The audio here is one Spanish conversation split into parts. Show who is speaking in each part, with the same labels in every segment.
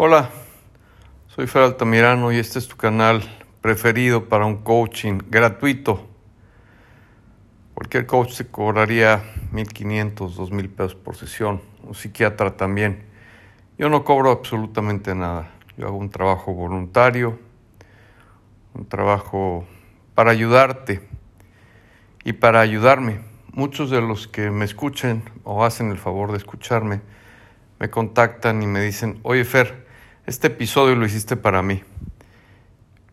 Speaker 1: Hola, soy Fer Altamirano y este es tu canal preferido para un coaching gratuito. Cualquier coach se cobraría 1.500, 2.000 pesos por sesión, un psiquiatra también. Yo no cobro absolutamente nada. Yo hago un trabajo voluntario, un trabajo para ayudarte y para ayudarme. Muchos de los que me escuchen o hacen el favor de escucharme me contactan y me dicen, oye Fer, este episodio lo hiciste para mí,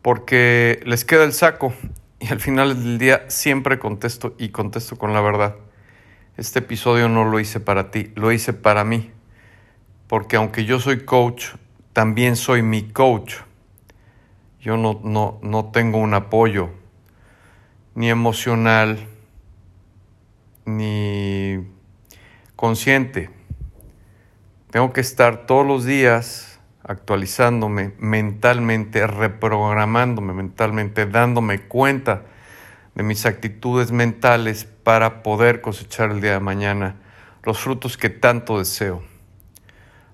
Speaker 1: porque les queda el saco y al final del día siempre contesto y contesto con la verdad. Este episodio no lo hice para ti, lo hice para mí, porque aunque yo soy coach, también soy mi coach. Yo no, no, no tengo un apoyo ni emocional, ni consciente. Tengo que estar todos los días actualizándome mentalmente, reprogramándome mentalmente, dándome cuenta de mis actitudes mentales para poder cosechar el día de mañana los frutos que tanto deseo.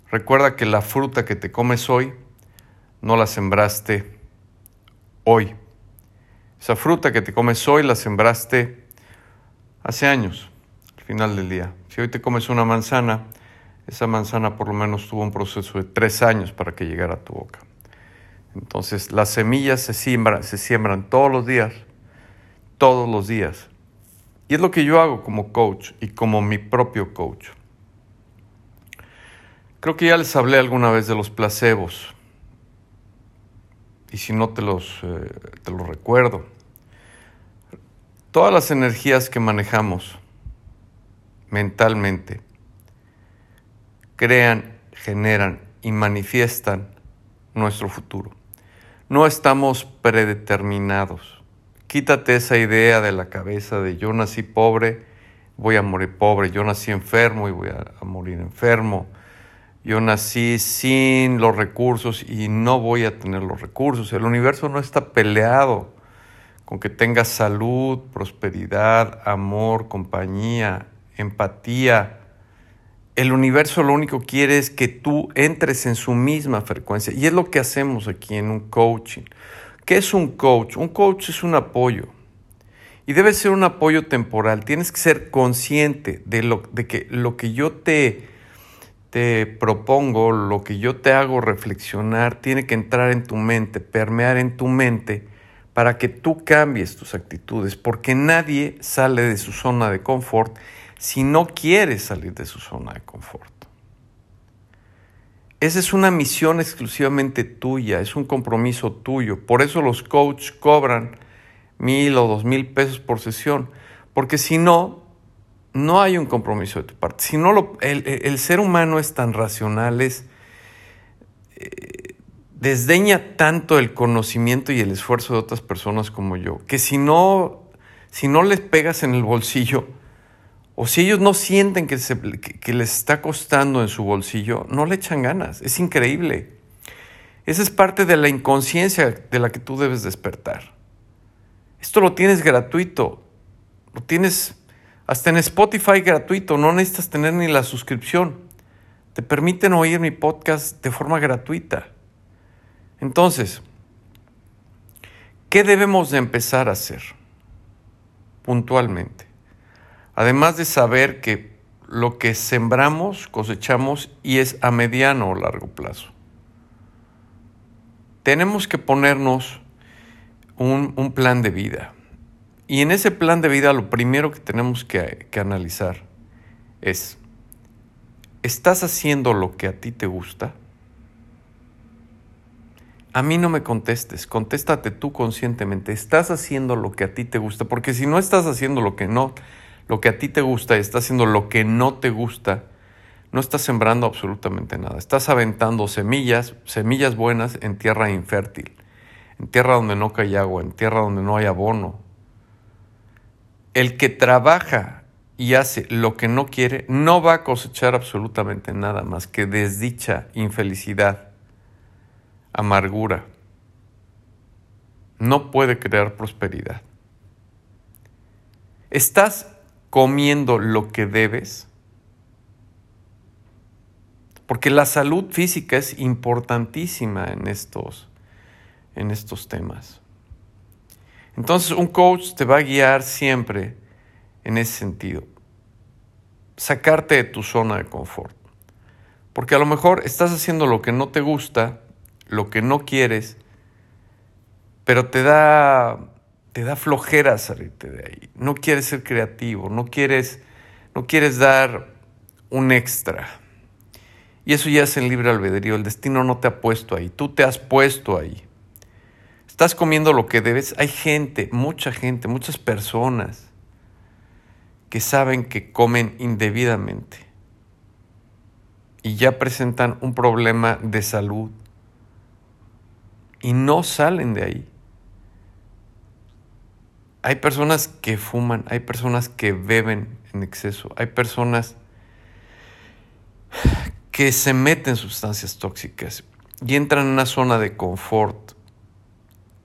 Speaker 1: Recuerda que la fruta que te comes hoy no la sembraste hoy. Esa fruta que te comes hoy la sembraste hace años, al final del día. Si hoy te comes una manzana, esa manzana por lo menos tuvo un proceso de tres años para que llegara a tu boca. Entonces las semillas se siembran, se siembran todos los días, todos los días. Y es lo que yo hago como coach y como mi propio coach. Creo que ya les hablé alguna vez de los placebos. Y si no te los, eh, te los recuerdo. Todas las energías que manejamos mentalmente crean, generan y manifiestan nuestro futuro. No estamos predeterminados. Quítate esa idea de la cabeza de yo nací pobre, voy a morir pobre, yo nací enfermo y voy a, morir enfermo, yo nací sin los recursos y no voy a tener los recursos. El universo no está peleado con que tengas salud, prosperidad, amor, compañía, empatía, el universo lo único que quiere es que tú entres en su misma frecuencia. Y es lo que hacemos aquí en un coaching. ¿Qué es un coach? Un coach es un apoyo. Y debe ser un apoyo temporal. Tienes que ser consciente de, lo, de que lo que yo te, te propongo, lo que yo te hago reflexionar, tiene que entrar en tu mente, permear en tu mente para que tú cambies tus actitudes. Porque nadie sale de su zona de confort si no quieres salir de su zona de confort. Esa es una misión exclusivamente tuya, es un compromiso tuyo. Por eso los coaches cobran mil o dos mil pesos por sesión, porque si no, no hay un compromiso de tu parte. Si no, el, ser humano es tan racional, es, eh, desdeña tanto el conocimiento y el esfuerzo de otras personas como yo, que si no, si no les pegas en el bolsillo, o si ellos no sienten que, les está costando en su bolsillo, no le echan ganas. Es increíble. Esa es parte de la inconsciencia de la que tú debes despertar. Esto lo tienes gratuito. Lo tienes hasta en Spotify gratuito. No necesitas tener ni la suscripción. Te permiten oír mi podcast de forma gratuita. Entonces, ¿qué debemos de empezar a hacer puntualmente? Además de saber que lo que sembramos cosechamos y es a mediano o largo plazo. Tenemos que ponernos un, plan de vida. Y en ese plan de vida lo primero que tenemos que, que analizar es, ¿estás haciendo lo que a ti te gusta? A mí no me contestes, contéstate tú conscientemente. ¿Estás haciendo lo que a ti te gusta? Porque si no estás haciendo lo que no lo que a ti te gusta y estás haciendo lo que no te gusta, no estás sembrando absolutamente nada. Estás aventando semillas, semillas buenas en tierra infértil, en tierra donde no cae agua, en tierra donde no hay abono. El que trabaja y hace lo que no quiere no va a cosechar absolutamente nada más que desdicha, infelicidad, amargura. No puede crear prosperidad. Estás comiendo lo que debes? Porque la salud física es importantísima en estos, en estos temas. Entonces un coach te va a guiar siempre en ese sentido. Sacarte de tu zona de confort. Porque a lo mejor estás haciendo lo que no te gusta, lo que no quieres, pero te da, te da flojera salirte de ahí. No quieres ser creativo, no quieres, no quieres dar un extra. Y eso ya es el libre albedrío. El destino no te ha puesto ahí, tú te has puesto ahí. Estás comiendo lo que debes. Hay gente, mucha gente, muchas personas que saben que comen indebidamente y ya presentan un problema de salud y no salen de ahí. Hay personas que fuman, hay personas que beben en exceso, hay personas que se meten sustancias tóxicas y entran en una zona de confort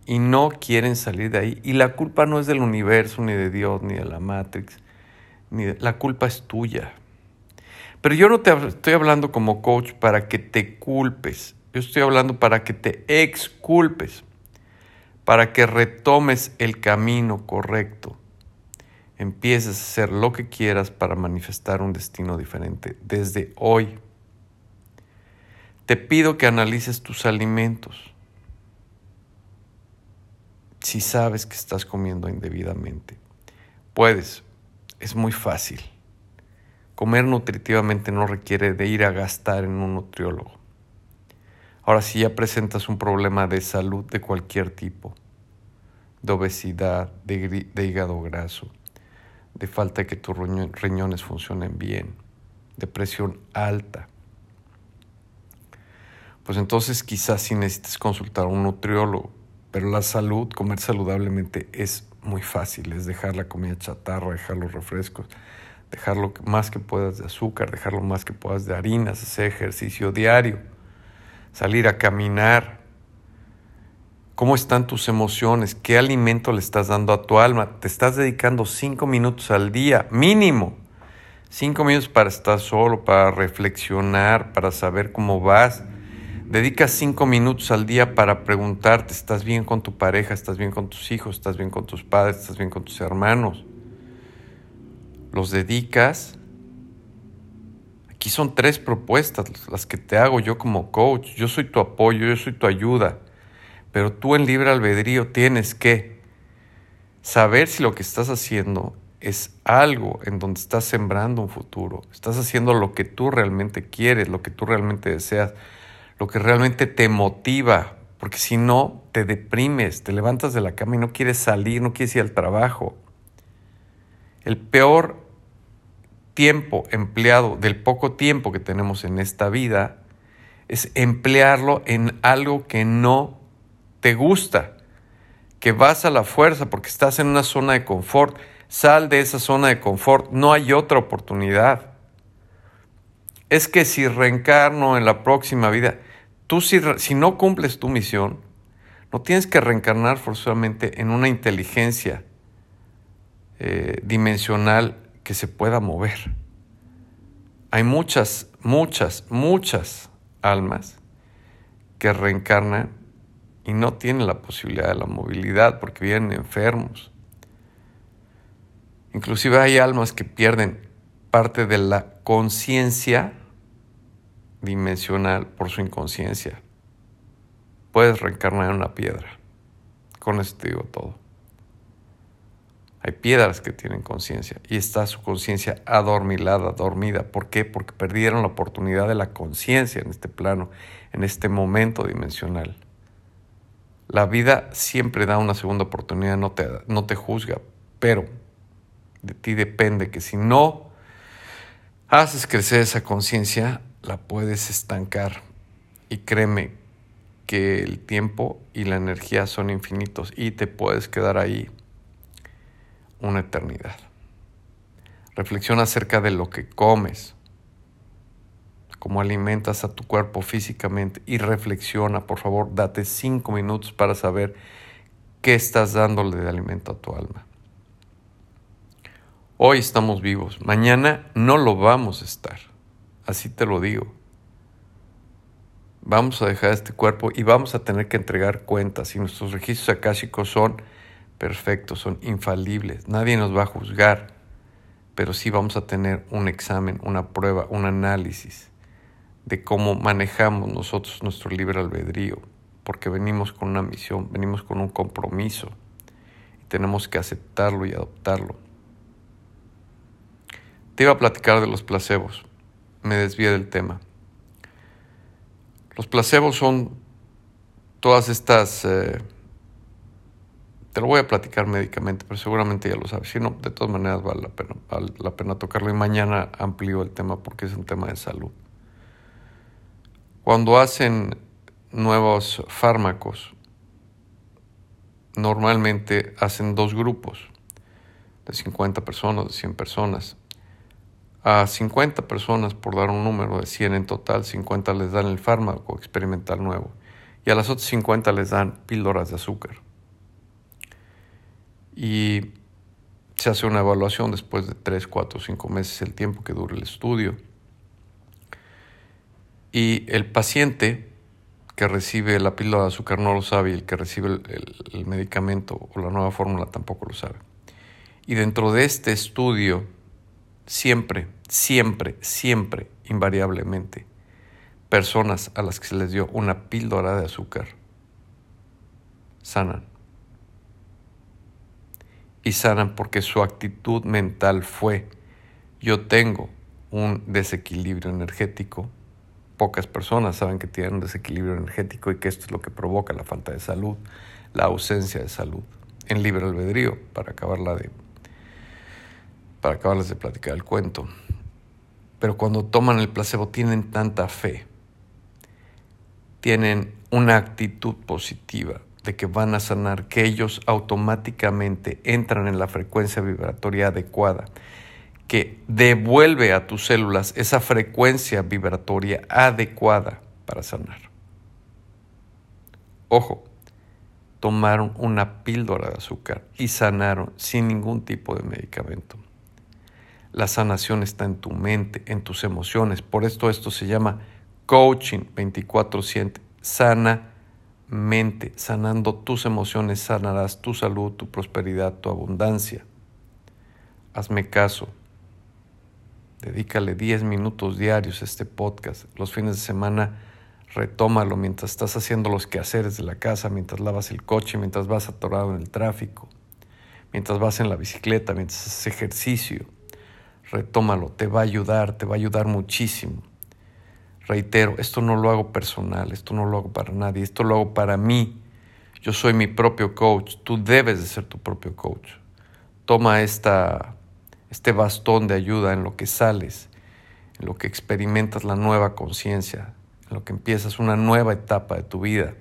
Speaker 1: y no quieren salir de ahí. Y la culpa no es del universo, ni de Dios, ni de la Matrix, ni la culpa es tuya. Pero yo no te estoy hablando como coach para que te culpes, yo estoy hablando para que te exculpes, para que retomes el camino correcto, empieces a hacer lo que quieras para manifestar un destino diferente desde hoy. Te pido que analices tus alimentos. Si sabes que estás comiendo indebidamente, puedes, es muy fácil. Comer nutritivamente no requiere de ir a gastar en un nutriólogo. Ahora, si ya presentas un problema de salud de cualquier tipo, de obesidad, de, hígado graso, de falta de que tus riñones funcionen bien, de presión alta, pues entonces quizás sí necesites consultar a un nutriólogo. Pero la salud, comer saludablemente es muy fácil, es dejar la comida chatarra, dejar los refrescos, dejar lo más que puedas de azúcar, dejar lo más que puedas de harinas, hacer ejercicio diario, salir a caminar. ¿Cómo están tus emociones? ¿Qué alimento le estás dando a tu alma? Te estás dedicando cinco minutos al día, mínimo. Cinco minutos para estar solo, para reflexionar, para saber cómo vas. Dedica cinco minutos al día para preguntarte, ¿estás bien con tu pareja? ¿Estás bien con tus hijos? ¿Estás bien con tus padres? ¿Estás bien con tus hermanos? los dedicas. Son tres propuestas las que te hago yo como coach. Yo soy tu apoyo, yo soy tu ayuda. Pero tú en libre albedrío tienes que saber si lo que estás haciendo es algo en donde estás sembrando un futuro. Estás haciendo lo que tú realmente quieres, lo que tú realmente deseas, lo que realmente te motiva. Porque si no, te deprimes, te levantas de la cama y no quieres salir, no quieres ir al trabajo. El peor tiempo empleado, del poco tiempo que tenemos en esta vida, es emplearlo en algo que no te gusta, que vas a la fuerza porque estás en una zona de confort. Sal de esa zona de confort, no hay otra oportunidad. Es que si reencarno en la próxima vida, tú si, si no cumples tu misión, no tienes que reencarnar forzosamente en una inteligencia eh, dimensional que se pueda mover. Hay muchas, muchas, muchas almas que reencarnan y no tienen la posibilidad de la movilidad porque vienen enfermos. Inclusive hay almas que pierden parte de la conciencia dimensional por su inconsciencia. Puedes reencarnar en una piedra. Con esto te digo todo. Hay piedras que tienen conciencia y está su conciencia adormilada, dormida. ¿Por qué? Porque perdieron la oportunidad de la conciencia en este plano, en este momento dimensional. La vida siempre da una segunda oportunidad, no te, no te juzga, pero de ti depende que si no haces crecer esa conciencia, la puedes estancar. Y créeme que el tiempo y la energía son infinitos y te puedes quedar ahí una eternidad. Reflexiona acerca de lo que comes, cómo alimentas a tu cuerpo físicamente y reflexiona, por favor, date cinco minutos para saber qué estás dándole de alimento a tu alma. Hoy estamos vivos, mañana no lo vamos a estar, así te lo digo. Vamos a dejar este cuerpo y vamos a tener que entregar cuentas y nuestros registros akáshicos son perfectos, son infalibles. Nadie nos va a juzgar, pero sí vamos a tener un examen, una prueba, un análisis de cómo manejamos nosotros nuestro libre albedrío, porque venimos con una misión, venimos con un compromiso y tenemos que aceptarlo y adoptarlo. Te iba a platicar de los placebos, me desvié del tema. Los placebos son todas estas... Eh, te lo voy a platicar médicamente, pero seguramente ya lo sabes. Si no, de todas maneras vale la pena, vale la pena tocarlo y mañana amplío el tema porque es un tema de salud. Cuando hacen nuevos fármacos, normalmente hacen dos grupos de 50 personas, de 100 personas. A 50 personas, por dar un número de 100 en total, 50 les dan el fármaco experimental nuevo y a las otras 50 les dan píldoras de azúcar y se hace una evaluación después de 3, 4, 5 meses, el tiempo que dure el estudio. Y el paciente que recibe la píldora de azúcar no lo sabe y el que recibe el, el medicamento o la nueva fórmula tampoco lo sabe. Y dentro de este estudio, siempre, siempre, siempre, invariablemente, personas a las que se les dio una píldora de azúcar sanan y sanan porque su actitud mental fue, yo tengo un desequilibrio energético. Pocas personas saben que tienen un desequilibrio energético y que esto es lo que provoca la falta de salud, la ausencia de salud, en libre albedrío, para acabarla de para acabarles de platicar el cuento. Pero cuando toman el placebo tienen tanta fe, tienen una actitud positiva, de que van a sanar, que ellos automáticamente entran en la frecuencia vibratoria adecuada, que devuelve a tus células esa frecuencia vibratoria adecuada para sanar. Ojo, tomaron una píldora de azúcar y sanaron sin ningún tipo de medicamento. La sanación está en tu mente, en tus emociones. Por esto esto se llama coaching 24/7. Sana mente, sanando tus emociones, sanarás tu salud, tu prosperidad, tu abundancia. Hazme caso. Dedícale 10 minutos diarios a este podcast. Los fines de semana retómalo mientras estás haciendo los quehaceres de la casa, mientras lavas el coche, mientras vas atorado en el tráfico, mientras vas en la bicicleta, mientras haces ejercicio. Retómalo, te va a ayudar, te va a ayudar muchísimo. Reitero, esto no lo hago personal, esto no lo hago para nadie, esto lo hago para mí. Yo soy mi propio coach, tú debes de ser tu propio coach. Toma esta, este bastón de ayuda en lo que sales, en lo que experimentas la nueva conciencia, en lo que empiezas una nueva etapa de tu vida.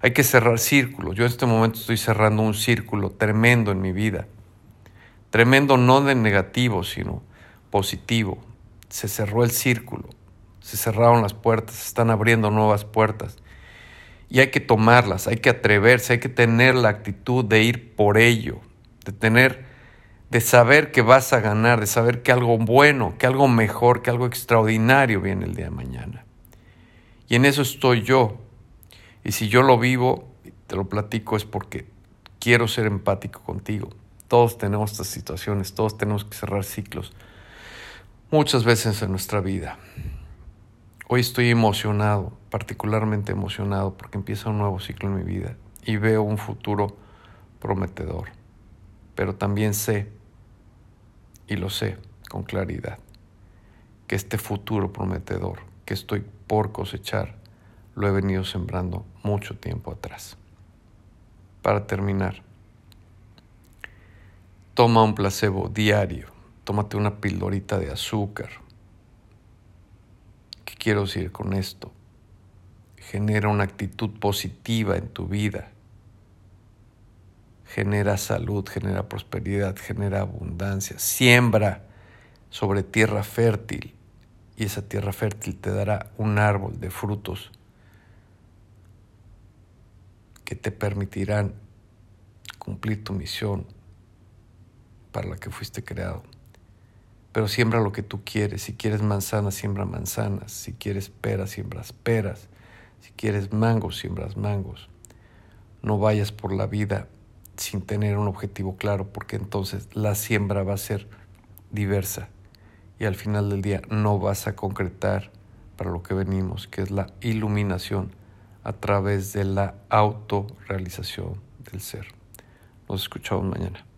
Speaker 1: Hay que cerrar círculos. Yo en este momento estoy cerrando un círculo tremendo en mi vida. Tremendo no de negativo, sino positivo. Se cerró el círculo se cerraron las puertas, se están abriendo nuevas puertas. Y hay que tomarlas, hay que atreverse, hay que tener la actitud de ir por ello, de tener, de saber que vas a ganar, de saber que algo bueno, que algo mejor, que algo extraordinario viene el día de mañana. Y en eso estoy yo. Y si yo lo vivo, te lo platico, es porque quiero ser empático contigo. Todos tenemos estas situaciones, todos tenemos que cerrar ciclos muchas veces en nuestra vida. Hoy estoy emocionado, particularmente emocionado, porque empieza un nuevo ciclo en mi vida y veo un futuro prometedor. Pero también sé, y lo sé con claridad, que este futuro prometedor que estoy por cosechar, lo he venido sembrando mucho tiempo atrás. Para terminar, toma un placebo diario, tómate una pildorita de azúcar, quiero decir con esto? Genera una actitud positiva en tu vida. Genera salud, genera prosperidad, genera abundancia. Siembra sobre tierra fértil y esa tierra fértil te dará un árbol de frutos que te permitirán cumplir tu misión para la que fuiste creado. Pero siembra lo que tú quieres. Si quieres manzanas, siembra manzanas. Si quieres peras, siembras peras. Si quieres mangos, siembras mangos. No vayas por la vida sin tener un objetivo claro, porque entonces la siembra va a ser diversa y al final del día no vas a concretar para lo que venimos, que es la iluminación a través de la autorrealización del ser. Nos escuchamos mañana.